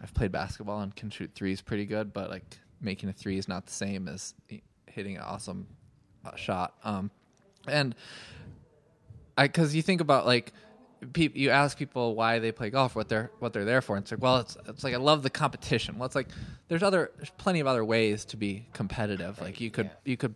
I've played basketball and can shoot threes pretty good, but like making a three is not the same as hitting an awesome uh, shot. Um, and I because you think about like people you ask people why they play golf what they're what they're there for and it's like well it's it's like I love the competition well it's like there's other there's plenty of other ways to be competitive like you could you could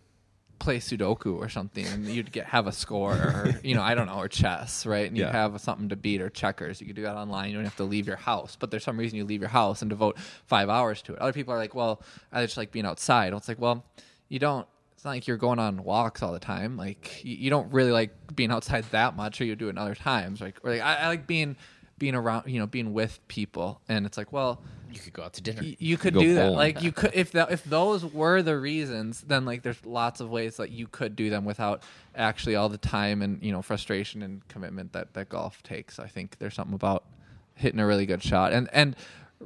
play sudoku or something and you'd get have a score or you know I don't know or chess right and you'd Yeah. have something to beat or checkers you could do that online you don't have to leave your house but there's some reason you leave your house and devote five hours to it other people are like well I just like being outside well, it's like well you don't it's not like you're going on walks all the time. Like you, you don't really like being outside that much, or you do it other times. Like, or like I, I like being being around, you know, being with people. And it's like, well, You could go out to dinner. y- you could do that. Like you could if that if those were the reasons, then like there's lots of ways that you could do them without actually all the time and you know frustration and commitment that that golf takes. I think there's something about hitting a really good shot and and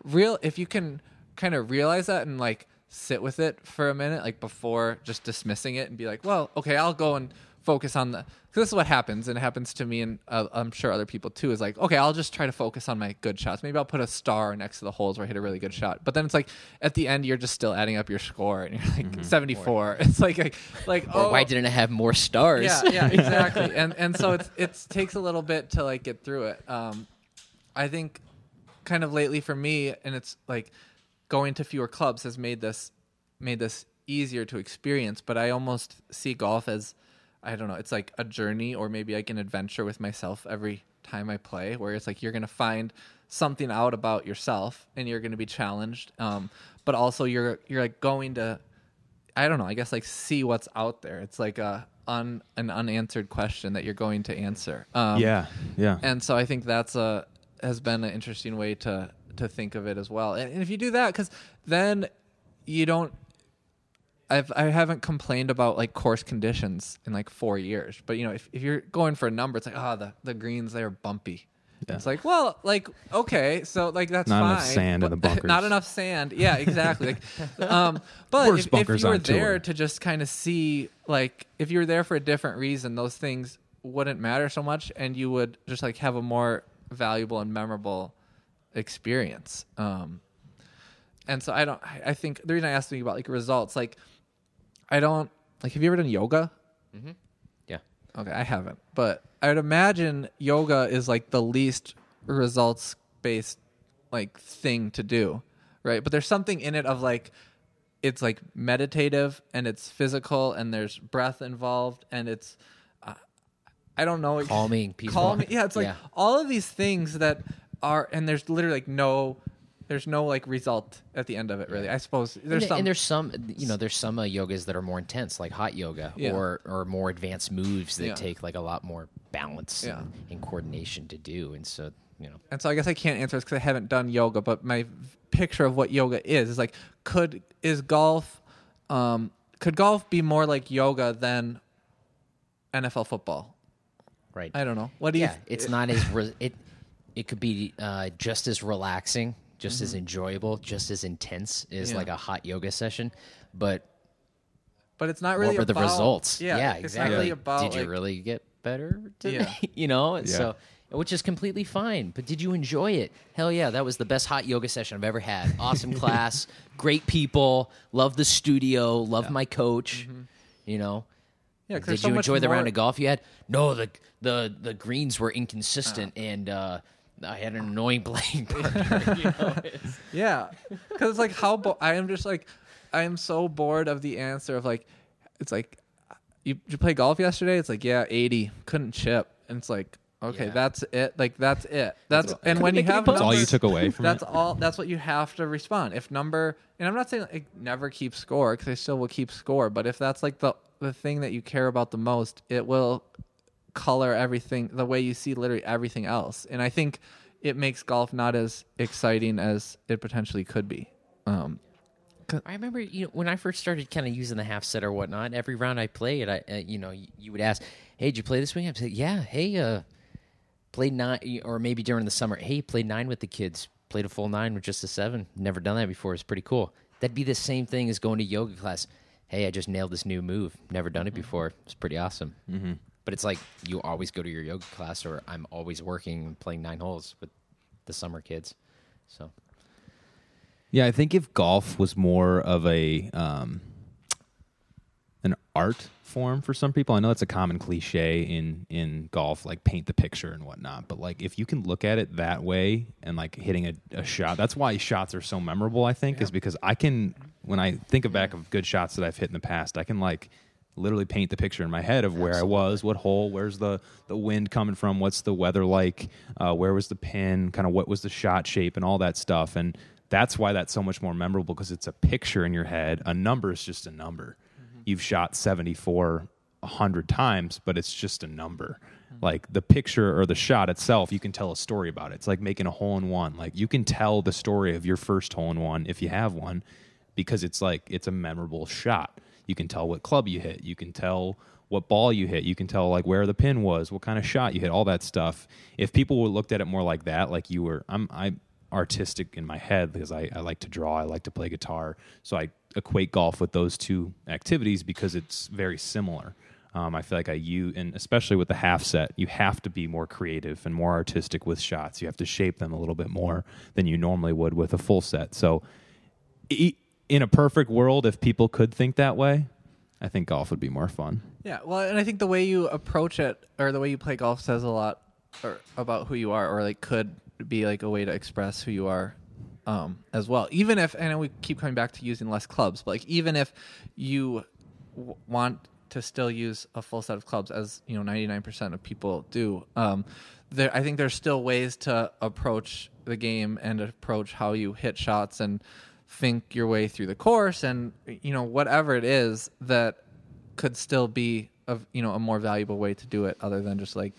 real if you can kind of realize that and like sit with it for a minute like before just dismissing it and be like well okay i'll go and focus on the 'cause this is what happens and it happens to me and uh, i'm sure other people too is like okay i'll just try to focus on my good shots maybe i'll put a star next to the holes where i hit a really good shot but then it's like at the end you're just still adding up your score and you're like 74 it's like like, like oh why didn't I have more stars? yeah, yeah, exactly. and and so it's it's takes a little bit to like get through it. Um, I think kind of lately for me, and it's like going to fewer clubs has made this made this easier to experience. But I almost see golf as I don't know, it's like a journey or maybe like an adventure with myself every time I play, where it's like you're gonna find something out about yourself and you're gonna be challenged. Um, but also you're you're like going to I don't know. I guess like see what's out there. It's like a un, an unanswered question that you're going to answer. Um, yeah, yeah. And so I think that's a has been an interesting way to to think of it as well. And, and if you do that, because then you don't. I've I haven't complained about like course conditions in like four years, but you know if, if you're going for a number, it's like oh the the greens they're bumpy. Yeah. It's like well like okay so like that's Not fine. enough sand in the bunkers. Not enough sand. Yeah, exactly. like, um, but if, if you were on tour. there to just kind of see like if you were there for a different reason, those things wouldn't matter so much, and you would just like have a more valuable and memorable experience. Um, and so I don't. I- I think the reason I asked you about like results, like I don't like. Have you ever done yoga? Yeah. Okay, I haven't, but I would imagine yoga is like the least results based like thing to do, right? But there's something in it of like it's like meditative and it's physical and there's breath involved and it's uh, I don't know Calming, peaceful. calming. Yeah, it's like Yeah. all of these things that are and there's literally like no there's no like result at the end of it really. I suppose there's and, some and there's some, you know, there's some uh, yogas that are more intense, like hot yoga, Yeah. or or more advanced moves that Yeah. take like a lot more balance Yeah. and, and coordination to do. And so, you know, and so I guess I can't answer this because I haven't done yoga. But my picture of what yoga is is like, could is golf, um, could golf be more like yoga than NFL football? right? I don't know. What do you? yeah, it's not as re- it. It could be uh, just as relaxing, just as enjoyable, just as intense as Mm-hmm. Yeah. like a hot yoga session, but But it's not really what were the results? Yeah, it's exactly. Not really about did you like- really get better? Today? Yeah. you know, so which is completely fine. But did you enjoy it? Hell yeah, that was the best hot yoga session I've ever had. Awesome class, great people, love the studio, love my coach. You know. Yeah, 'cause there's Did you much enjoy the round of golf you had? No, the the the greens were inconsistent, and uh, I had an annoying playing partner. you know? It's- Yeah, because it's like how bo- I am just like I am so bored of the answer of like it's like you you play golf yesterday. It's like yeah, eighty couldn't chip, and it's like okay, Yeah. that's it. Like that's it. That's and when you have putts. That's all you took away from it. That's it. all. That's what you have to respond. If number, and I'm not saying like never keep score because I still will keep score. But if that's like the the thing that you care about the most, it will color everything the way you see literally everything else. And I think it makes golf not as exciting as it potentially could be. Um, I remember, you know, when I first started kind of using the half set or whatnot. Every round I played, I, uh, you know, you, you would ask, "Hey, did you play this week?" I'd say, "Yeah." Hey, uh, played nine, or maybe during the summer, hey, played nine with the kids, played a full nine with just a seven. Never done that before. It's pretty cool. That'd be the same thing as going to yoga class. Hey, I just nailed this new move. Never done it before. It's pretty awesome. Mm-hmm. But it's like you always go to your yoga class, or I'm always working and playing nine holes with the summer kids. So Yeah, I think if golf was more of a um, an art form for some people, I know it's a common cliche in in golf, like paint the picture and whatnot. But like, if you can look at it that way and like hitting a, a shot, that's why shots are so memorable. I think is because I can when I think of back of good shots that I've hit in the past, I can like literally paint the picture in my head of where I was, what hole, where's the the wind coming from, what's the weather like, uh, where was the pin, kind of what was the shot shape, and all that stuff. And that's why that's so much more memorable because it's a picture in your head. A number is just a number. You've shot 74 a hundred times, but it's just a number. Like the picture or the shot itself, you can tell a story about it. It's like making a hole in one. Like you can tell the story of your first hole in one if you have one, because it's like it's a memorable shot. You can tell what club you hit. You can tell what ball you hit. You can tell like where the pin was, what kind of shot you hit, all that stuff. If people looked at it more like that, like you were, I'm I artistic in my head because I, I like to draw, I like to play guitar, so I equate golf with those two activities because it's very similar. Um, I feel like I you and especially with the half set, you have to be more creative and more artistic with shots. You have to shape them a little bit more than you normally would with a full set. So, in a perfect world, if people could think that way, I think golf would be more fun. Yeah, well, and I think the way you approach it or the way you play golf says a lot or about who you are, or like could be like a way to express who you are um, as well. Even if, and we keep coming back to using less clubs, but like even if you w- want to still use a full set of clubs, as you know, ninety nine percent of people do, um, there I think there's still ways to approach the game and approach how you hit shots and think your way through the course and you know whatever it is that could still be a you know a more valuable way to do it other than just like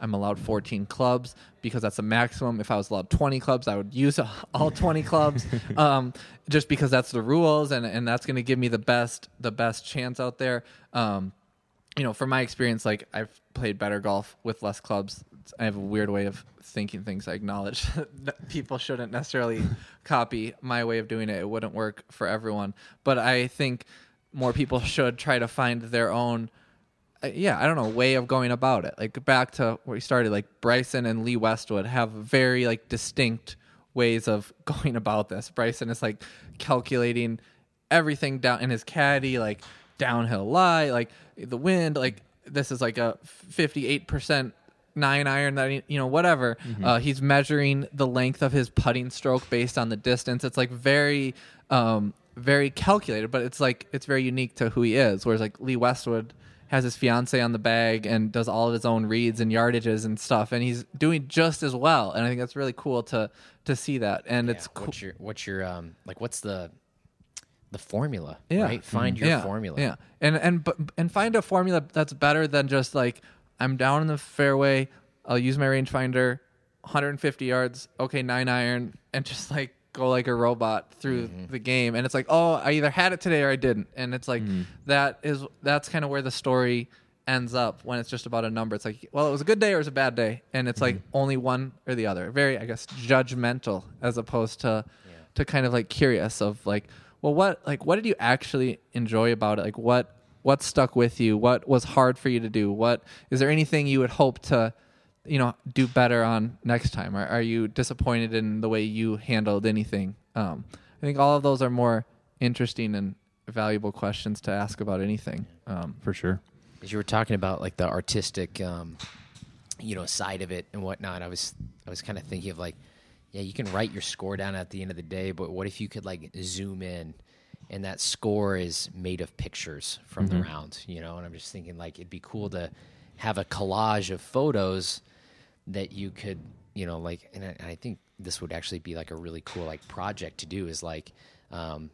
I'm allowed 14 clubs because that's the maximum. If I was allowed 20 clubs, I would use all 20 clubs, um, just because that's the rules and and that's going to give me the best the best chance out there. Um, you know, from my experience, like I've played better golf with less clubs. I have a weird way of thinking things. I acknowledge that people shouldn't necessarily copy my way of doing it. It wouldn't work for everyone, but I think more people should try to find their own uh, yeah, I don't know, way of going about it. Like back to where we started, like Bryson and Lee Westwood have very like distinct ways of going about this. Bryson is like calculating everything down in his caddy, like downhill lie, like the wind, like this is like a fifty-eight percent nine iron that he, you know whatever. Uh, he's measuring the length of his putting stroke based on the distance. It's like very, um, very calculated, but it's like it's very unique to who he is. Whereas like Lee Westwood has his fiance on the bag and does all of his own reads and yardages and stuff, and he's doing just as well. And I think that's really cool to to see that. And it's cool. What's your what's your um like what's the the formula? Yeah. Right. Find your yeah, formula. Yeah, and and but and find a formula that's better than just like I'm down in the fairway. I'll use my rangefinder, 150 yards. Okay, nine iron, and just like go like a robot through Mm-hmm. the game. And it's like, oh, I either had it today or I didn't. And it's like Mm-hmm. that is that's kind of where the story ends up when it's just about a number. It's like, well, it was a good day or it was a bad day, and it's like Mm-hmm. only one or the other. Very, I guess, judgmental as opposed to to kind of like curious of like, well, what like what did you actually enjoy about it? Like what what stuck with you? What was hard for you to do? What is there anything you would hope to you know do better on next time? Are, are you disappointed in the way you handled anything? Um, I think all of those are more interesting and valuable questions to ask about anything. Um, For sure. As you were talking about like the artistic, um, you know, side of it and whatnot, I was I was kind of thinking of like, yeah, you can write your score down at the end of the day, but what if you could like zoom in, and that score is made of pictures from the mm-hmm. round, you know? And I'm just thinking like it'd be cool to have a collage of photos that you could, you know, like, and I, and I think this would actually be like a really cool like project to do is like. Um,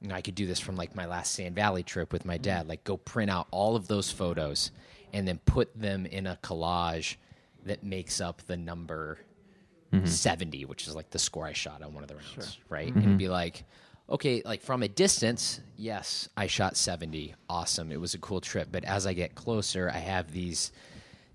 you know, I could do this from like my last Sand Valley trip with my dad. Mm. Like, go print out all of those photos and then put them in a collage that makes up the number mm-hmm. 70, which is like the score I shot on one of the rounds, right? Mm-hmm. And be like, okay, like from a distance, yes, I shot 70. Awesome. It was a cool trip. But as I get closer, I have these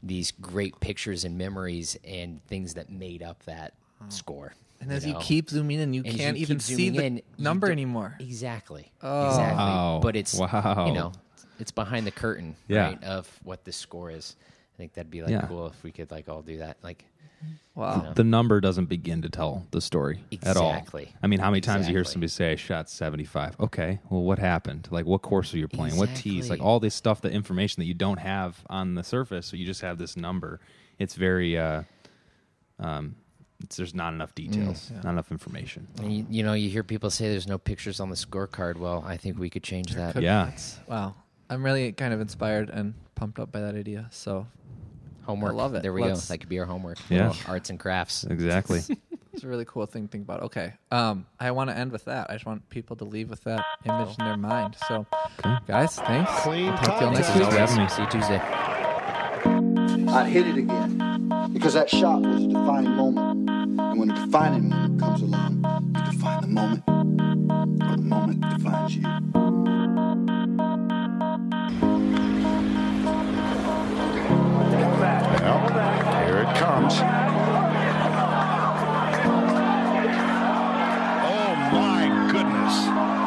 these great pictures and memories and things that made up that hmm. score. And as you you keep zooming in, you And can't you even see the in, number anymore. Exactly. Oh. Exactly. Wow. But it's Wow. you know, it's behind the curtain, Yeah. right, of what this score is. I think that'd be like Yeah. cool if we could like all do that. Like Wow. The number doesn't begin to tell the story at all. Exactly. I mean, how many times you hear somebody say, I shot 75? Okay, well, what happened? Like, what course are you playing? What tees? Like, all this stuff, the information that you don't have on the surface, so you just have this number. It's very, uh, um, it's, there's not enough details, not enough information. and you, you know, you hear people say there's no pictures on the scorecard. Well, I think we could change that. Could- Yeah. that's- Wow. I'm really kind of inspired and pumped up by that idea. So Homework. I love it. There we Let's- go. That could be our homework. Yeah. Little Arts and crafts. Exactly. it's a really cool thing to think about. Okay. Um, I want to end with that. I just want people to leave with that image in their mind. So, guys, thanks. Clean I'll talk to you all next contact. week. Thanks for having me. See you Tuesday. I hit it again because that shot was a defining moment. And when a defining moment comes along, you define the moment, or the moment defines you. No, here it comes. Oh, my goodness.